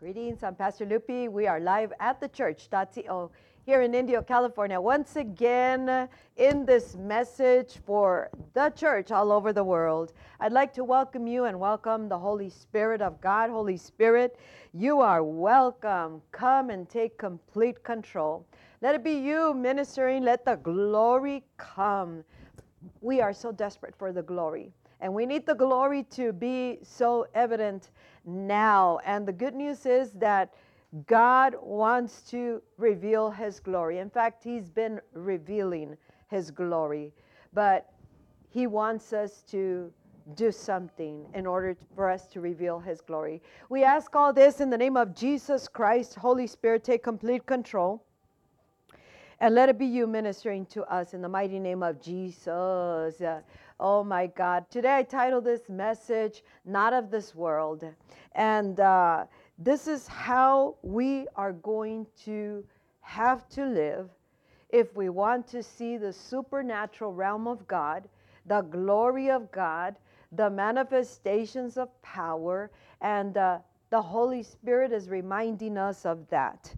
Greetings, I'm Pastor Lupi. We are live at the church.co here in Indio, California. Once again, in this message for the church all over the world, I'd like to welcome you and welcome the Holy Spirit of God. Holy Spirit, you are welcome. Come and take complete control. Let it be you ministering. Let the glory come. We are so desperate for the glory. And we need the glory to be so evident now. And the good news is that God wants to reveal his glory. In fact, he's been revealing his glory, but he wants us to do something in order for us to reveal his glory. We ask all this in the name of Jesus Christ. Holy Spirit, take complete control. And let it be you ministering to us in the mighty name of Jesus. Oh my God. Today I titled this message, Not of This World. And uh, this is how we are going to have to live if we want to see the supernatural realm of God, the glory of God, the manifestations of power, and uh, the Holy Spirit is reminding us of that.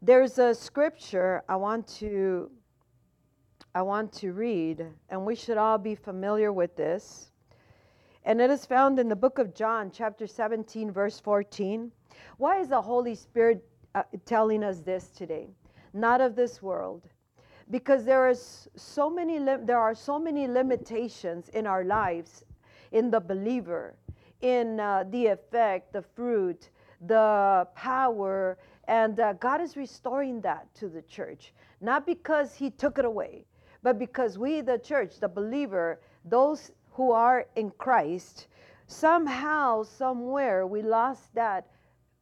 There's a scripture I want to I want to read, and we should all be familiar with this. And it is found in the book of John, chapter 17, verse 14. Why is the Holy Spirit uh, telling us this today? Not of this world. Because there is so many there are so many limitations in our lives, in the believer, in uh, the effect, the fruit, the power, and uh, God is restoring that to the church. Not because He took it away, but because we, the church, the believer, those who are in Christ, somehow, somewhere, we lost that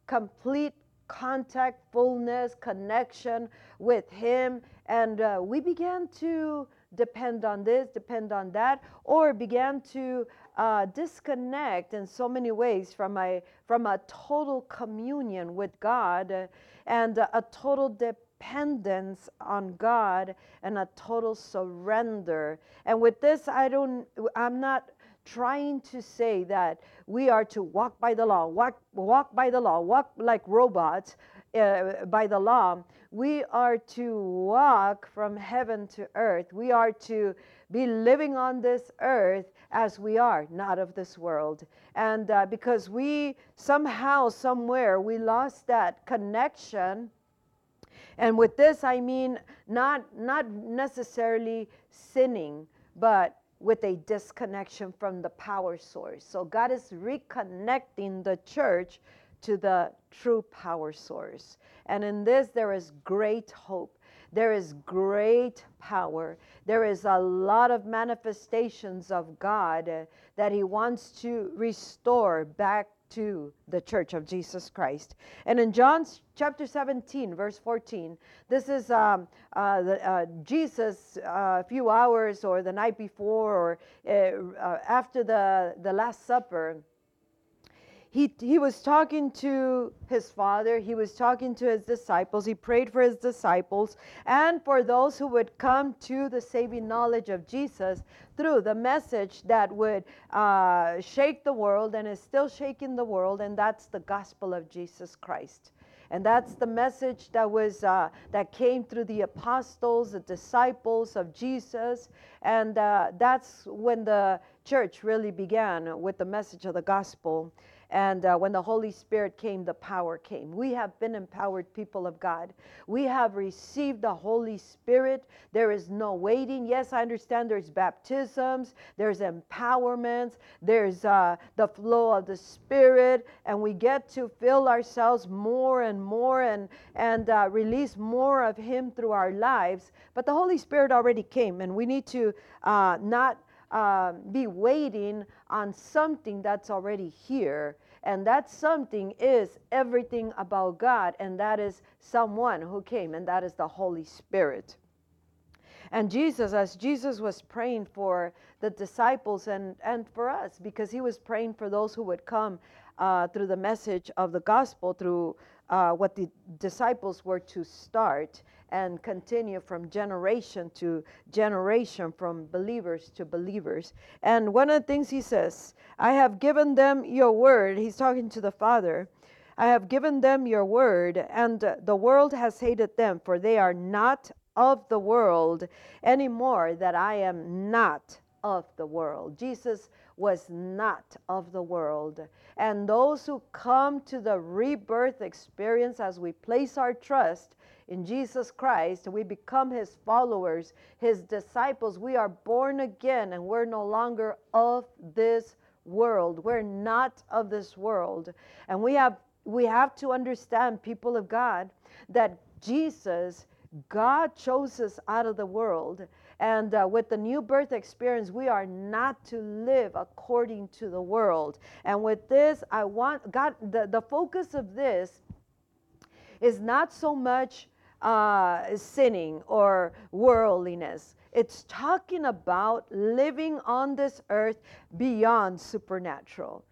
complete contact, fullness, connection with Him. And uh, we began to depend on this, depend on that, or began to uh, disconnect in so many ways from a from a total communion with God uh, and a total dependence on God and a total surrender. And with this, I don't. I'm not trying to say that we are to walk by the law, walk walk by the law, walk like robots uh, by the law. We are to walk from heaven to earth. We are to be living on this earth as we are, not of this world. And uh, because we somehow, somewhere, we lost that connection. And with this, I mean not, not necessarily sinning, but with a disconnection from the power source. So God is reconnecting the church to the true power source. And in this, there is great hope. There is great power. There is a lot of manifestations of God uh, that He wants to restore back to the church of Jesus Christ. And in John chapter 17, verse 14, this is um, uh, the, uh, Jesus uh, a few hours or the night before or uh, uh, after the, the Last Supper he, he was talking to his father, he was talking to his disciples, he prayed for his disciples and for those who would come to the saving knowledge of Jesus through the message that would uh, shake the world and is still shaking the world, and that's the gospel of Jesus Christ. And that's the message that was uh, that came through the apostles, the disciples of Jesus, and uh, that's when the church really began with the message of the gospel. And uh, when the Holy Spirit came, the power came. We have been empowered people of God. We have received the Holy Spirit. There is no waiting. Yes, I understand there's baptisms, there's empowerments, there's uh, the flow of the Spirit, and we get to fill ourselves more and more and, and uh, release more of Him through our lives. But the Holy Spirit already came, and we need to uh, not uh, be waiting on something that's already here. And that something is everything about God, and that is someone who came, and that is the Holy Spirit. And Jesus, as Jesus was praying for the disciples and, and for us, because he was praying for those who would come uh, through the message of the gospel, through uh, what the disciples were to start and continue from generation to generation, from believers to believers. And one of the things he says, I have given them your word, he's talking to the Father. I have given them your word, and the world has hated them, for they are not of the world anymore, that I am not of the world. Jesus was not of the world. And those who come to the rebirth experience as we place our trust in Jesus Christ, we become his followers, his disciples. We are born again and we're no longer of this world. We're not of this world. And we have we have to understand people of God that Jesus God chose us out of the world and uh, with the new birth experience, we are not to live according to the world. And with this, I want God, the, the focus of this is not so much uh, sinning or worldliness. It's talking about living on this earth beyond supernatural,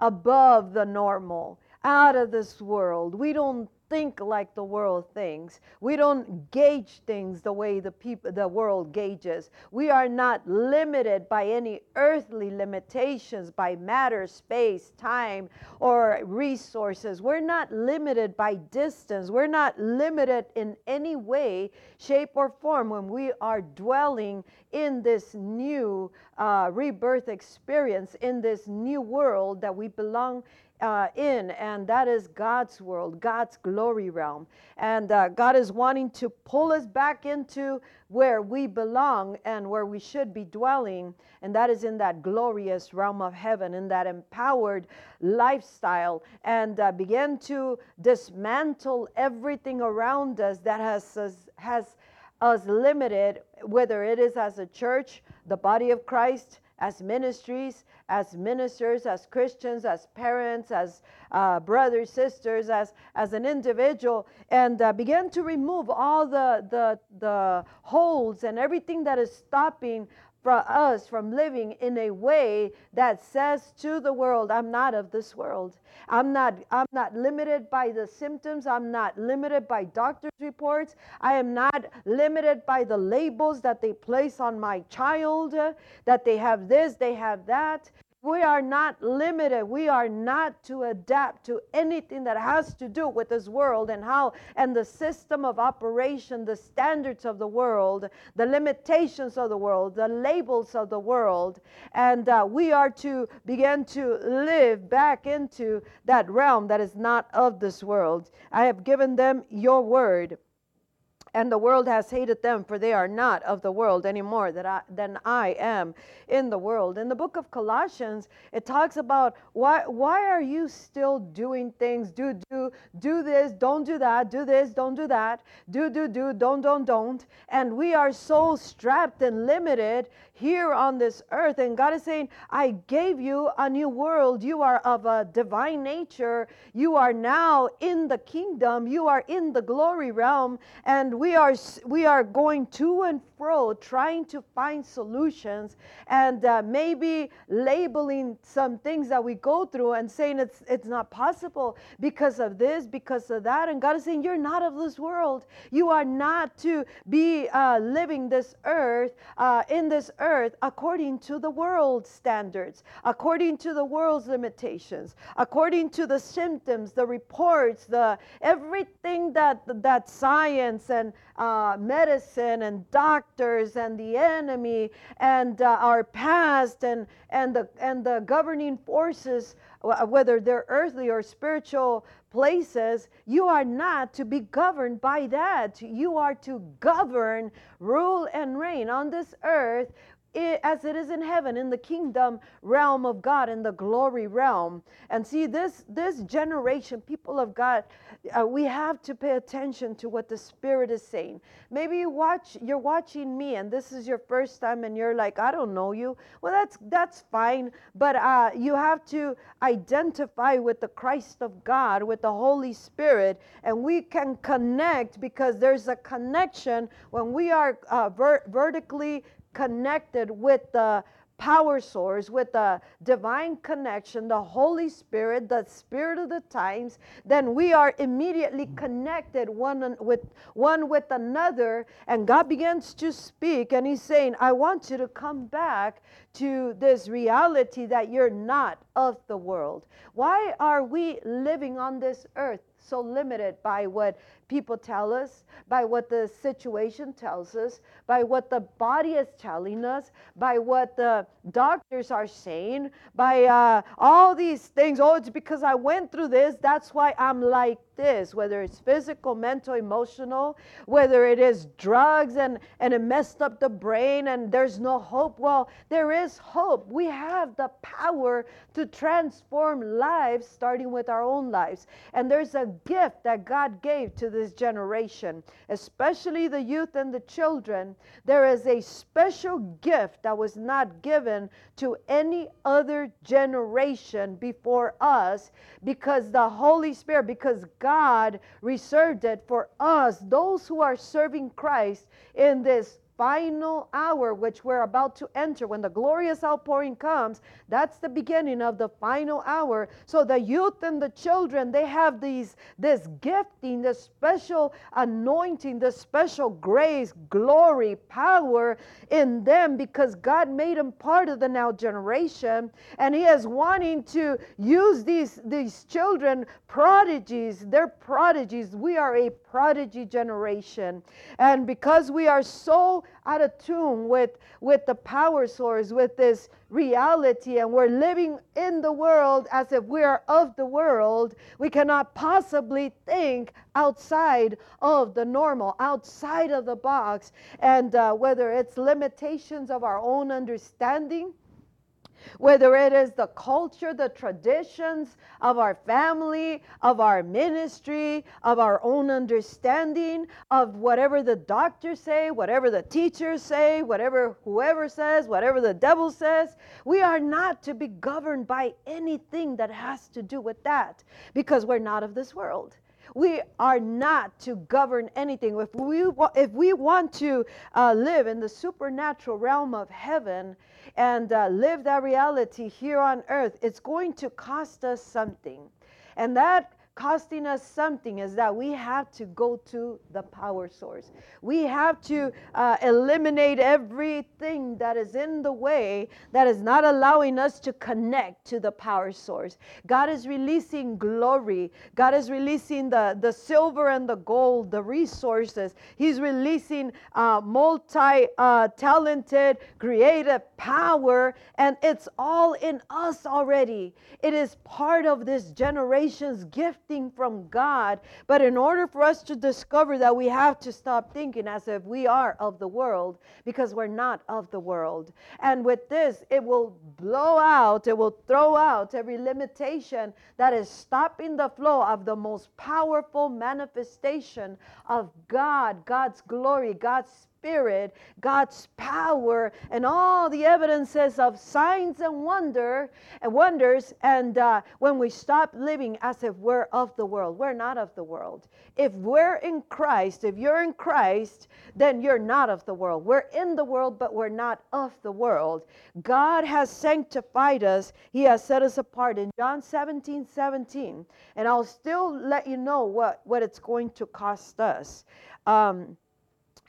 above the normal, out of this world. We don't think like the world thinks. We don't gauge things the way the people the world gauges. We are not limited by any earthly limitations by matter, space, time or resources. We're not limited by distance. We're not limited in any way, shape or form when we are dwelling in this new uh, rebirth experience in this new world that we belong uh, in, and that is God's world, God's glory realm. And uh, God is wanting to pull us back into where we belong and where we should be dwelling, and that is in that glorious realm of heaven, in that empowered lifestyle, and uh, begin to dismantle everything around us that has, us, has us limited, whether it is as a church, the body of Christ, as ministries, as ministers, as Christians, as parents, as uh, brothers, sisters, as, as an individual, and uh, begin to remove all the, the, the holds and everything that is stopping for us from living in a way that says to the world i'm not of this world. I'm not i'm not limited by the symptoms. I'm not limited by doctors reports. I am not limited by the labels that they place on my child that they have this they have that we are not limited. We are not to adapt to anything that has to do with this world and how and the system of operation, the standards of the world, the limitations of the world, the labels of the world. And uh, we are to begin to live back into that realm that is not of this world. I have given them your word and the world has hated them, for they are not of the world any more than I am in the world. In the book of Colossians, it talks about why why are you still doing things? Do do do this, don't do that, do this, don't do that, do do do, don't don't don't. And we are so strapped and limited here on this earth. And God is saying, I gave you a new world. You are of a divine nature. You are now in the kingdom. You are in the glory realm. And we are we are going to and fro trying to find solutions and uh, maybe labeling some things that we go through and saying it's it's not possible because of this, because of that. And God is saying, You're not of this world. You are not to be uh, living this earth uh, in this earth according to the world's standards, according to the world's limitations, according to the symptoms, the reports, the everything that that science and uh, medicine and doctors and the enemy and uh, our past and and the and the governing forces whether they're earthly or spiritual places, you are not to be governed by that. You are to govern, rule, and reign on this earth as it is in heaven in the kingdom realm of God in the glory realm. And see this this generation people of God uh, we have to pay attention to what the spirit is saying. Maybe you watch you're watching me and this is your first time and you're like I don't know you. Well that's that's fine but uh, you have to identify with the Christ of God with the Holy Spirit and we can connect because there's a connection when we are uh, ver- vertically connected with the power source, with the divine connection, the Holy Spirit, the Spirit of the times, then we are immediately connected one with one with another. And God begins to speak, and He's saying, I want you to come back to this reality that you're not of the world. Why are we living on this earth so limited by what people tell us, by what the situation tells us, by what the body is telling us, by what the doctors are saying, by uh, all these things. Oh, it's because I went through this, that's why I'm like this, whether it's physical, mental, emotional, whether it is drugs and, and it messed up the brain and there's no hope. Well, there is hope. We have the power to transform lives, starting with our own lives. And there's a gift that God gave to this generation, especially the youth and the children. There is a special gift that was not given to any other generation before us because the Holy Spirit, because God reserved it for us, those who are serving Christ in this final hour which we're about to enter. When the glorious outpouring comes that's the beginning of the final hour. So the youth and the children they have these this gifting this special anointing this special grace glory power in them because god made them part of the now generation. And he is wanting to use these these children prodigies. They're prodigies. We are a prodigy generation. And because we are so out of tune with, with the power source, with this reality, and we're living in the world as if we are of the world, we cannot possibly think outside of the normal, outside of the box. And uh, whether it's limitations of our own understanding, whether it is the culture, the traditions of our family, of our ministry, of our own understanding, of whatever the doctors say, whatever the teachers say, whatever whoever says, whatever the devil says. We are not to be governed by anything that has to do with that because we're not of this world. We are not to govern anything. If we, if we want to uh, live in the supernatural realm of heaven, and uh, live that reality here on earth, it's going to cost us something. And that costing us something is that we have to go to the power source. We have to uh, eliminate everything that is in the way that is not allowing us to connect to the power source. God is releasing glory. God is releasing the, the silver and the gold, the resources. He's releasing uh, multi uh, talented, creative power, and it's all in us already. It is part of this generation's gift from God. But in order for us to discover that, we have to stop thinking as if we are of the world because we're not of the world. And with this, it will blow out, it will throw out every limitation that is stopping the flow of the most powerful manifestation of God, God's glory, God's Spirit, God's power, and all the evidences of signs and wonder and wonders. And uh, when we stop living as if we're of the world, we're not of the world. If we're in Christ, if you're in Christ, then you're not of the world. We're in the world, but we're not of the world. God has sanctified us, He has set us apart in John 17 17. And I'll still let you know what, what it's going to cost us. Um,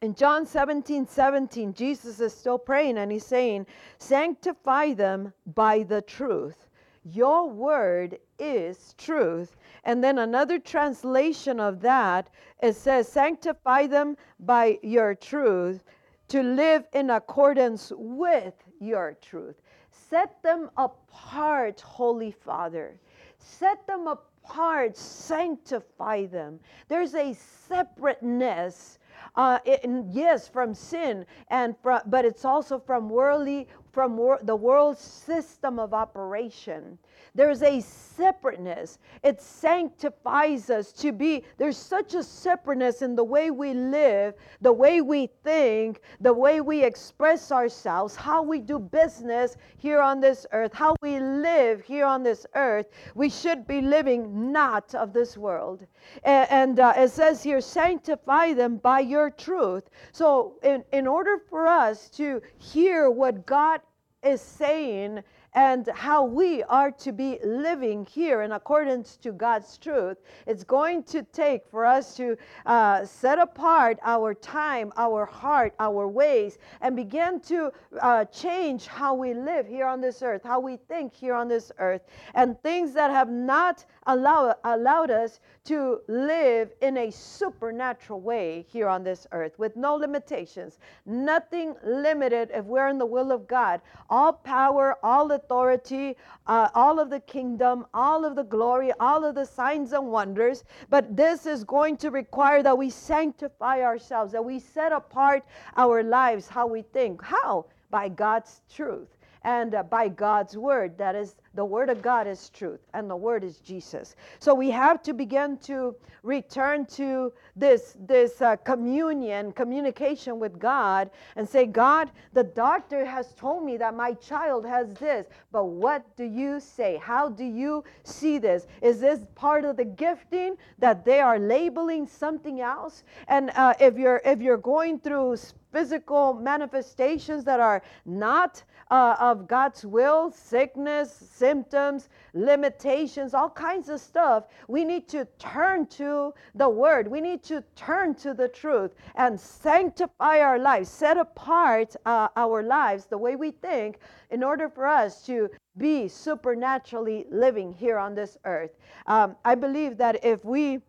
in John 17 17, Jesus is still praying and he's saying, Sanctify them by the truth. Your word is truth. And then another translation of that, it says, Sanctify them by your truth to live in accordance with your truth. Set them apart, Holy Father. Set them apart, sanctify them. There's a separateness uh, it, yes, from sin, and from, but it's also from worldly, from wor- the world system of operation. There's a separateness. It sanctifies us to be, there's such a separateness in the way we live, the way we think, the way we express ourselves, how we do business here on this earth, how we live here on this earth. We should be living not of this world. And, and uh, it says here, sanctify them by your truth. So, in, in order for us to hear what God is saying and how we are to be living here in accordance to God's truth, it's going to take for us to uh, set apart our time, our heart, our ways, and begin to uh, change how we live here on this earth, how we think here on this earth, and things that have not allow, allowed us to live in a supernatural way here on this earth with no limitations, nothing limited if we're in the will of God. All power, all authority, uh, all of the kingdom, all of the glory, all of the signs and wonders. But this is going to require that we sanctify ourselves, that we set apart our lives, how we think. How? By God's truth and uh, by God's word. That is, the word of God is truth, and the word is Jesus. So we have to begin to return to this this uh, communion, communication with God, and say, God, the doctor has told me that my child has this, but what do you say? How do you see this? Is this part of the gifting that they are labeling something else? And uh, if you're if you're going through physical manifestations that are not uh, of God's will, sickness, symptoms, limitations, all kinds of stuff, we need to turn to the Word. We need to turn to the truth and sanctify our lives, set apart uh, our lives the way we think in order for us to be supernaturally living here on this earth. Um, I believe that if we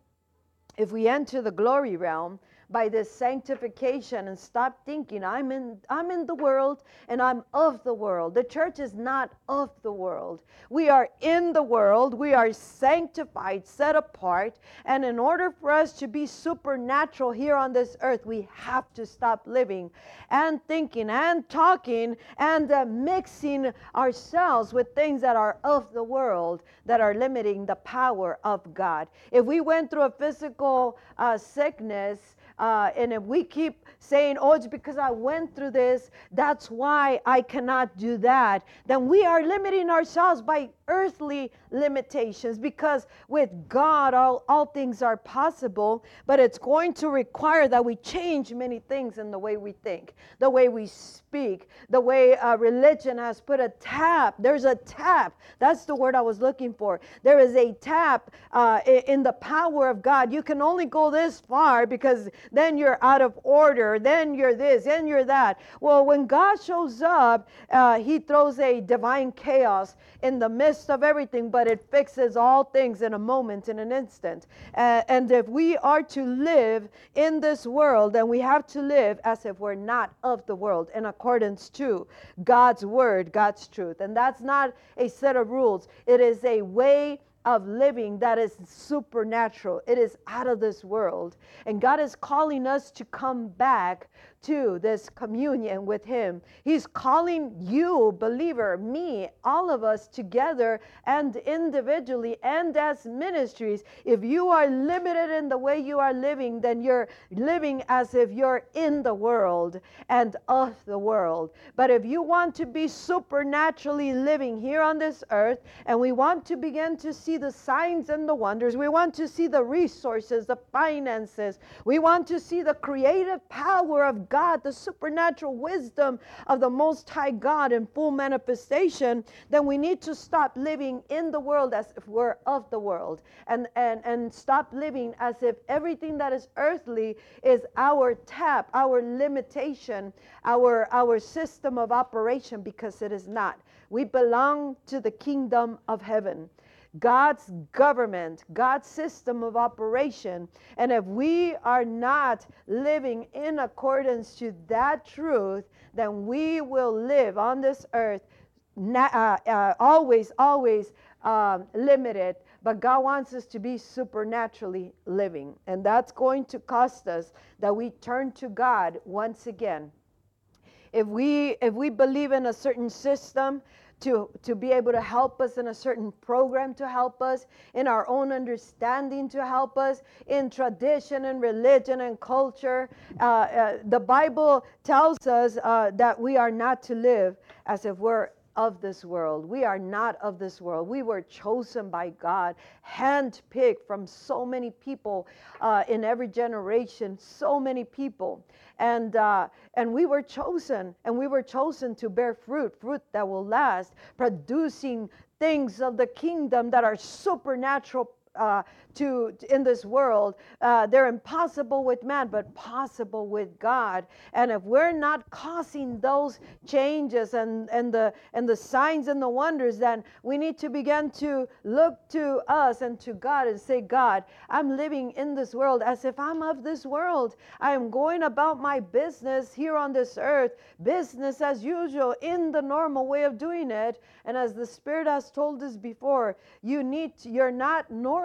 if we enter the glory realm, by this sanctification and stop thinking I'm in I'm in the world and I'm of the world. The church is not of the world. We are in the world. We are sanctified, set apart, and in order for us to be supernatural here on this earth, we have to stop living and thinking and talking and uh, mixing ourselves with things that are of the world that are limiting the power of God. If we went through a physical uh, sickness uh, and if we keep saying, oh, it's because I went through this, that's why I cannot do that, then we are limiting ourselves by earthly limitations because with God, all, all things are possible, but it's going to require that we change many things in the way we think, the way we speak, the way uh, religion has put a tap. There's a tap. That's the word I was looking for. There is a tap uh, in the power of God. You can only go this far because then you're out of order, then you're this, then you're that. Well, when God shows up, uh, He throws a divine chaos in the midst of everything, but it fixes all things in a moment, in an instant. Uh, and if we are to live in this world, then we have to live as if we're not of the world in accordance to God's word, God's truth. And that's not a set of rules, it is a way of living that is supernatural. It is out of this world. And God is calling us to come back to this communion with Him. He's calling you, believer, me, all of us together and individually and as ministries. If you are limited in the way you are living, then you're living as if you're in the world and of the world. But if you want to be supernaturally living here on this earth and we want to begin to see the signs and the wonders, we want to see the resources, the finances, we want to see the creative power of God, the supernatural wisdom of the Most High God in full manifestation, then we need to stop living in the world as if we're of the world and, and, and stop living as if everything that is earthly is our tap, our limitation, our, our system of operation, because it is not. We belong to the kingdom of heaven. God's government, God's system of operation. And if we are not living in accordance to that truth, then we will live on this earth uh, uh, always, always um, limited. But God wants us to be supernaturally living. And that's going to cost us that we turn to God once again. If we if we believe in a certain system, to, to be able to help us in a certain program to help us, in our own understanding to help us, in tradition and religion and culture. Uh, uh, the Bible tells us uh, that we are not to live as if we're of this world. We are not of this world. We were chosen by God, handpicked from so many people uh, in every generation, so many people. And, uh, and we were chosen, and we were chosen to bear fruit, fruit that will last, producing things of the kingdom that are supernatural uh, to in this world uh, they're impossible with man but possible with god. And if we're not causing those changes and and the and the signs and the wonders then we need to begin to look to us and to god and say god i'm living in this world as if i'm of this world. I am going about my business here on this earth business as usual in the normal way of doing it. And as the spirit has told us before you need to, you're not normal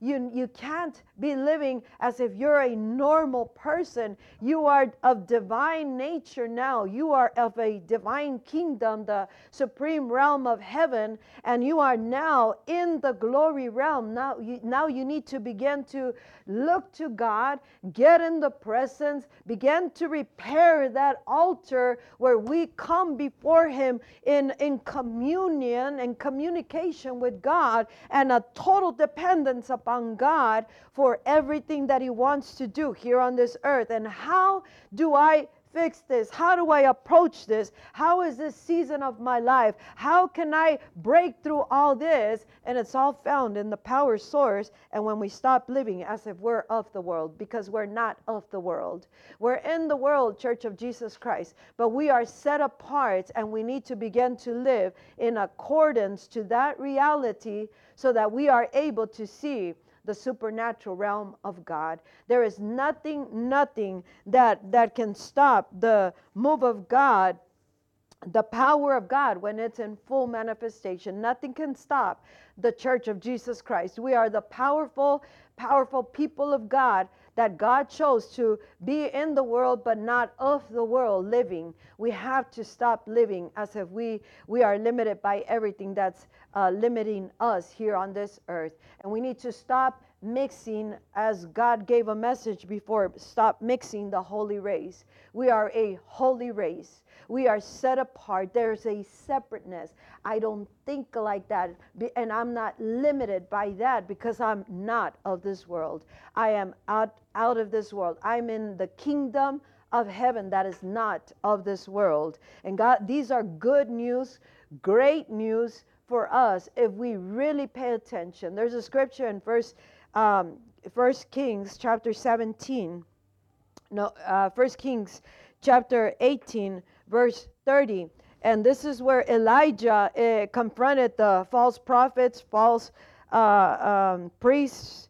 you, you can't be living as if you're a normal person. You are of divine nature now. You are of a divine kingdom, the supreme realm of heaven, and you are now in the glory realm. Now you, now you need to begin to look to God, get in the presence, begin to repair that altar where we come before Him in, in communion and communication with God and a total dependence upon God for everything that He wants to do here on this earth. And how do I fix this? How do I approach this? How is this season of my life? How can I break through all this? And it's all found in the power source. And when we stop living as if we're of the world, because we're not of the world, we're in the world, Church of Jesus Christ, but we are set apart and we need to begin to live in accordance to that reality so that we are able to see the supernatural realm of God. There is nothing, nothing that, that can stop the move of God, the power of God when it's in full manifestation. Nothing can stop the church of Jesus Christ. We are the powerful, powerful people of God that God chose to be in the world but not of the world living. We have to stop living as if we, we are limited by everything that's uh, limiting us here on this earth. And we need to stop mixing as God gave a message before stop mixing the holy race. We are a holy race. We are set apart. There's a separateness. I don't think like that. And I'm not limited by that because I'm not of this world. I am out, out of this world. I'm in the kingdom of heaven that is not of this world. And God, these are good news, great news for us if we really pay attention. There's a scripture in First, um, First Kings chapter 17. No, uh, First Kings chapter 18 verse 30. And this is where Elijah uh, confronted the false prophets, false uh, um, priests,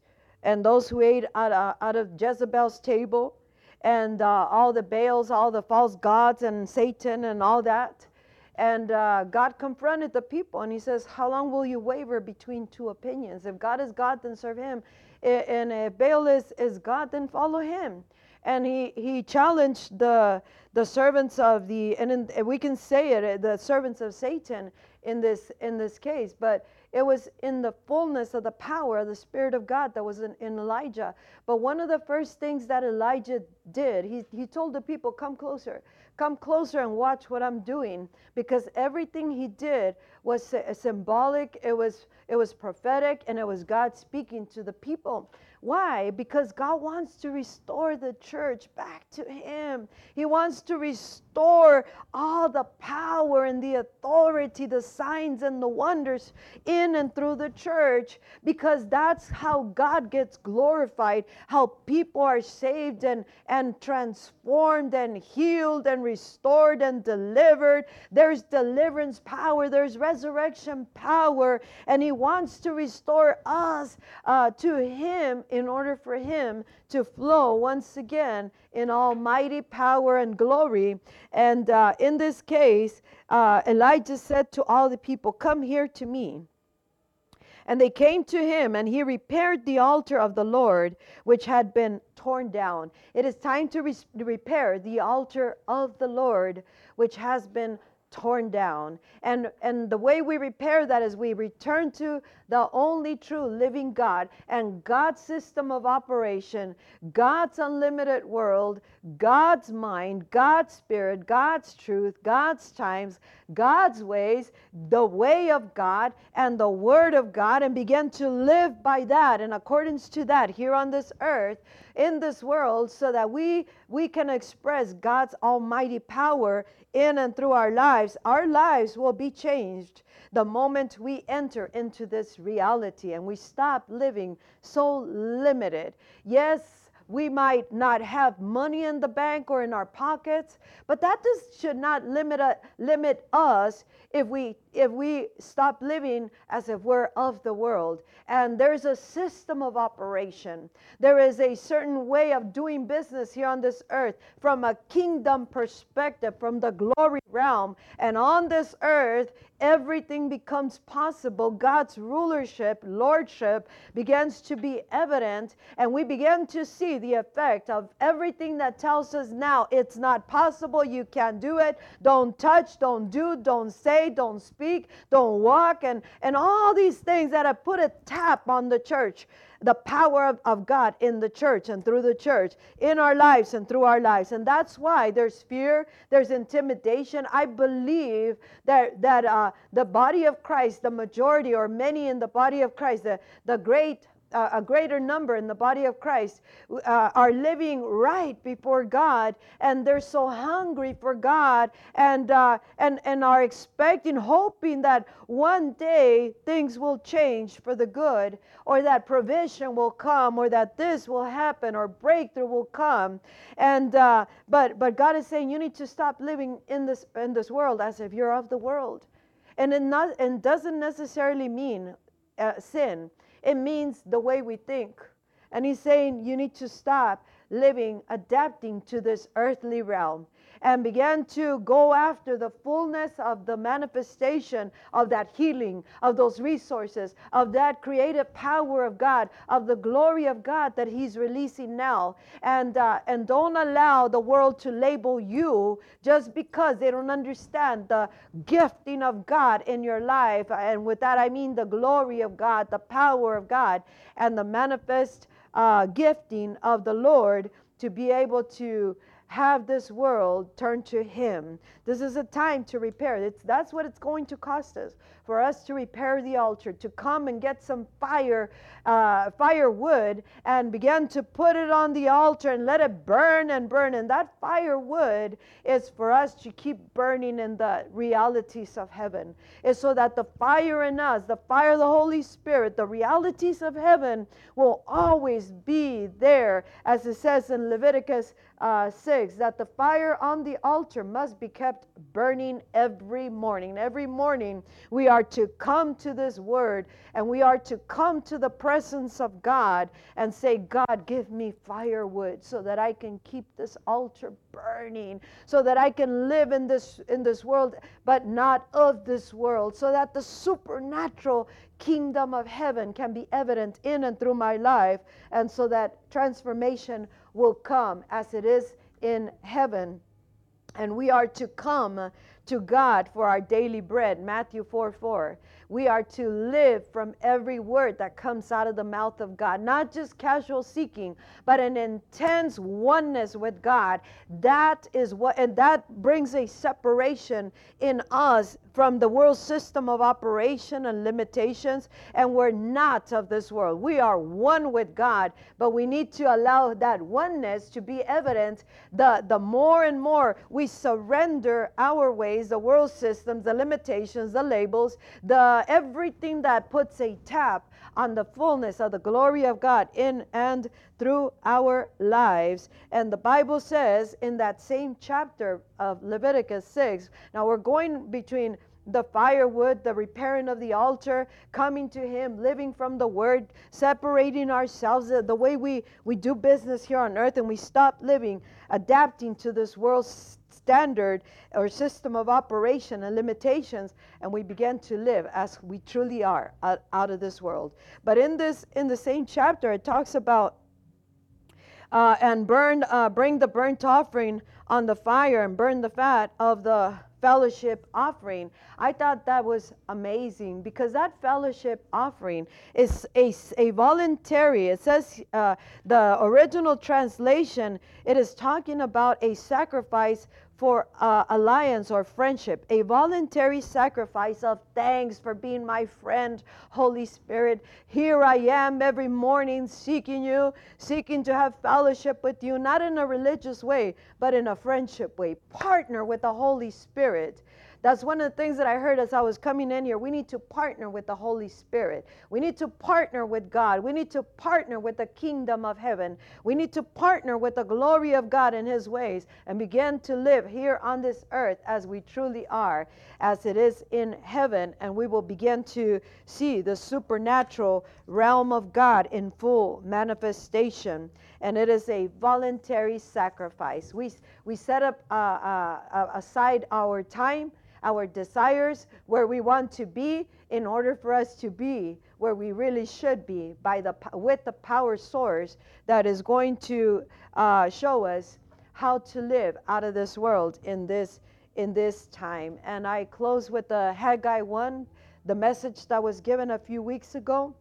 and those who ate out, uh, out of Jezebel's table, and uh, all the Baals, all the false gods, and Satan, and all that. And uh, God confronted the people, and He says, How long will you waver between two opinions? If God is God, then serve Him. And if Baal is, is God, then follow Him and he he challenged the the servants of the and in, we can say it the servants of satan in this in this case but it was in the fullness of the power of the spirit of god that was in, in elijah. But one of the first things that elijah did he, he told the people come closer. Come closer and watch what i'm doing. Because everything he did was symbolic. It was it was prophetic and it was god speaking to the people why? Because God wants to restore the church back to Him. He wants to restore all the power and the authority, the signs and the wonders in and through the church because that's how God gets glorified, how people are saved and, and transformed and healed and restored and delivered. There's deliverance power, there's resurrection power, and He wants to restore us uh, to Him in order for him to flow once again in almighty power and glory. And uh, in this case, uh, Elijah said to all the people, Come here to me. And they came to him, and he repaired the altar of the Lord, which had been torn down. It is time to, re- repair the altar of the Lord, which has been torn down. And, and the way we repair that is we return to the only true living God and God's system of operation, God's unlimited world, God's mind, God's spirit, God's truth, God's times, God's ways, the way of God, and the word of God, and begin to live by that in accordance to that here on this earth in this world so that we we can express God's almighty power in and through our lives, our lives will be changed the moment we enter into this reality and we stop living so limited. Yes, we might not have money in the bank or in our pockets, but that just should not limit, uh, limit us if we if we stop living as if we're of the world. And there's a system of operation. There is a certain way of doing business here on this earth from a kingdom perspective, from the glory realm. And on this earth, everything becomes possible. God's rulership, lordship begins to be evident, and we begin to see the effect of everything that tells us now it's not possible, you can't do it, don't touch, don't do, don't say, don't speak, don't walk, and, and all these things that have put a tap on the church the power of, of God in the church and through the church, in our lives and through our lives. And that's why there's fear, there's intimidation. I believe that, that uh, the body of Christ, the majority or many in the body of Christ, the, the great uh, a greater number in the body of Christ uh, are living right before God, and they're so hungry for God, and uh, and and are expecting, hoping that one day things will change for the good, or that provision will come, or that this will happen, or breakthrough will come, and uh, but but God is saying you need to stop living in this in this world as if you're of the world, and it not and doesn't necessarily mean uh, sin it means the way we think. And he's saying you need to stop living, adapting to this earthly realm and began to go after the fullness of the manifestation of that healing, of those resources, of that creative power of God, of the glory of God that He's releasing now. And, uh, and don't allow the world to label you just because they don't understand the gifting of God in your life. And with that, I mean the glory of God, the power of God, and the manifest uh, gifting of the Lord to be able to have this world turn to Him. This is a time to repair. It's, that's what it's going to cost us for us to repair the altar, to come and get some fire, uh, firewood, and begin to put it on the altar and let it burn and burn. And that firewood is for us to keep burning in the realities of heaven. It's so that the fire in us, the fire of the Holy Spirit, the realities of heaven will always be there, as it says in Leviticus uh, 6 that the fire on the altar must be kept burning every morning. Every morning we are to come to this word and we are to come to the presence of God and say, God, give me firewood so that I can keep this altar burning, so that I can live in this in this world, but not of this world, so that the supernatural kingdom of heaven can be evident in and through my life, and so that transformation will come as it is in heaven. And we are to come to God for our daily bread. Matthew 4 4. We are to live from every word that comes out of the mouth of God, not just casual seeking, but an intense oneness with God. That is what, and that brings a separation in us from the world system of operation and limitations, and we're not of this world. We are one with God, but we need to allow that oneness to be evident. The, the more and more we surrender our ways, the world systems, the limitations, the labels, the Uh, everything that puts a tap on the fullness of the glory of God in and through our lives. And the Bible says in that same chapter of Leviticus 6, now we're going between the firewood, the repairing of the altar, coming to Him, living from the Word, separating ourselves, the, the way we, we do business here on earth, and we stop living, adapting to this world's standard or system of operation and limitations and we begin to live as we truly are out, out of this world but in this in the same chapter it talks about uh, and burn uh, bring the burnt offering on the fire and burn the fat of the fellowship offering. I thought that was amazing because that fellowship offering is a, a voluntary, it says uh, the original translation, it is talking about a sacrifice for uh, alliance or friendship, a voluntary sacrifice of thanks for being my friend, Holy Spirit. Here I am every morning seeking you, seeking to have fellowship with you, not in a religious way, but in a friendship way. Partner with the Holy Spirit. That's one of the things that I heard as I was coming in here. We need to partner with the Holy Spirit. We need to partner with God. We need to partner with the kingdom of heaven. We need to partner with the glory of God in His ways and begin to live here on this earth as we truly are, as it is in heaven. And we will begin to see the supernatural realm of God in full manifestation. And it is a voluntary sacrifice. We, we set up uh, uh, aside our time our desires, where we want to be, in order for us to be where we really should be by the with the power source that is going to uh, show us how to live out of this world in this in this time. And I close with the Haggai one, the message that was given a few weeks ago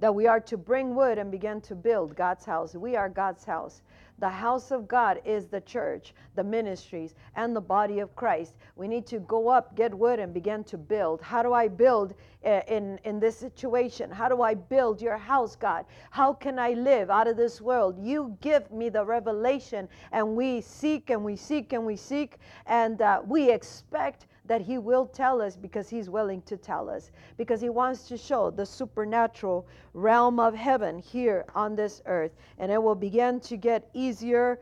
that we are to bring wood and begin to build God's house. We are God's house. The house of God is the church, the ministries, and the body of Christ. We need to go up, get wood, and begin to build. How do I build eh, in, in this situation? How do I build your house, God? How can I live out of this world? You give me the revelation, and we seek and we seek and we seek, and uh, we expect that He will tell us because He's willing to tell us, because He wants to show the supernatural realm of heaven here on this earth. And it will begin to get easier,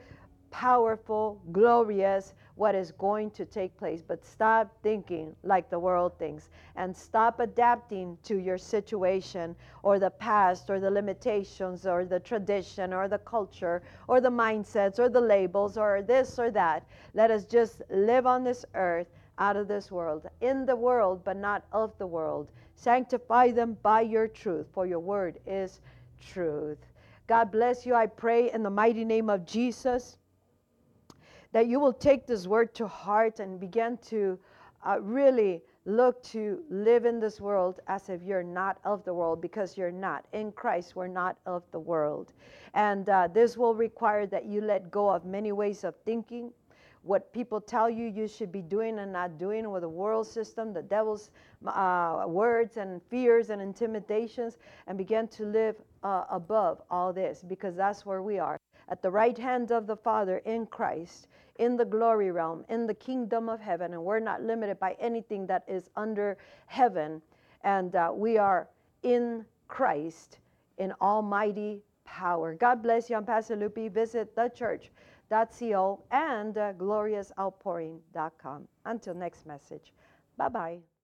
powerful, glorious, what is going to take place. But stop thinking like the world thinks and stop adapting to your situation or the past or the limitations or the tradition or the culture or the mindsets or the labels or this or that. Let us just live on this earth out of this world, in the world, but not of the world. Sanctify them by your truth, for your word is truth. God bless you. I pray in the mighty name of Jesus that you will take this word to heart and begin to uh, really look to live in this world as if you're not of the world because you're not. In Christ, we're not of the world. And uh, this will require that you let go of many ways of thinking what people tell you you should be doing and not doing with the world system, the devil's uh, words and fears and intimidations, and begin to live uh, above all this because that's where we are at the right hand of the Father in Christ, in the glory realm, in the kingdom of heaven. And we're not limited by anything that is under heaven. And uh, we are in Christ in almighty power. God bless you. I'm Pastor Lupi. Visit the church co and uh, gloriousoutpouring.com. Until next message. Bye bye.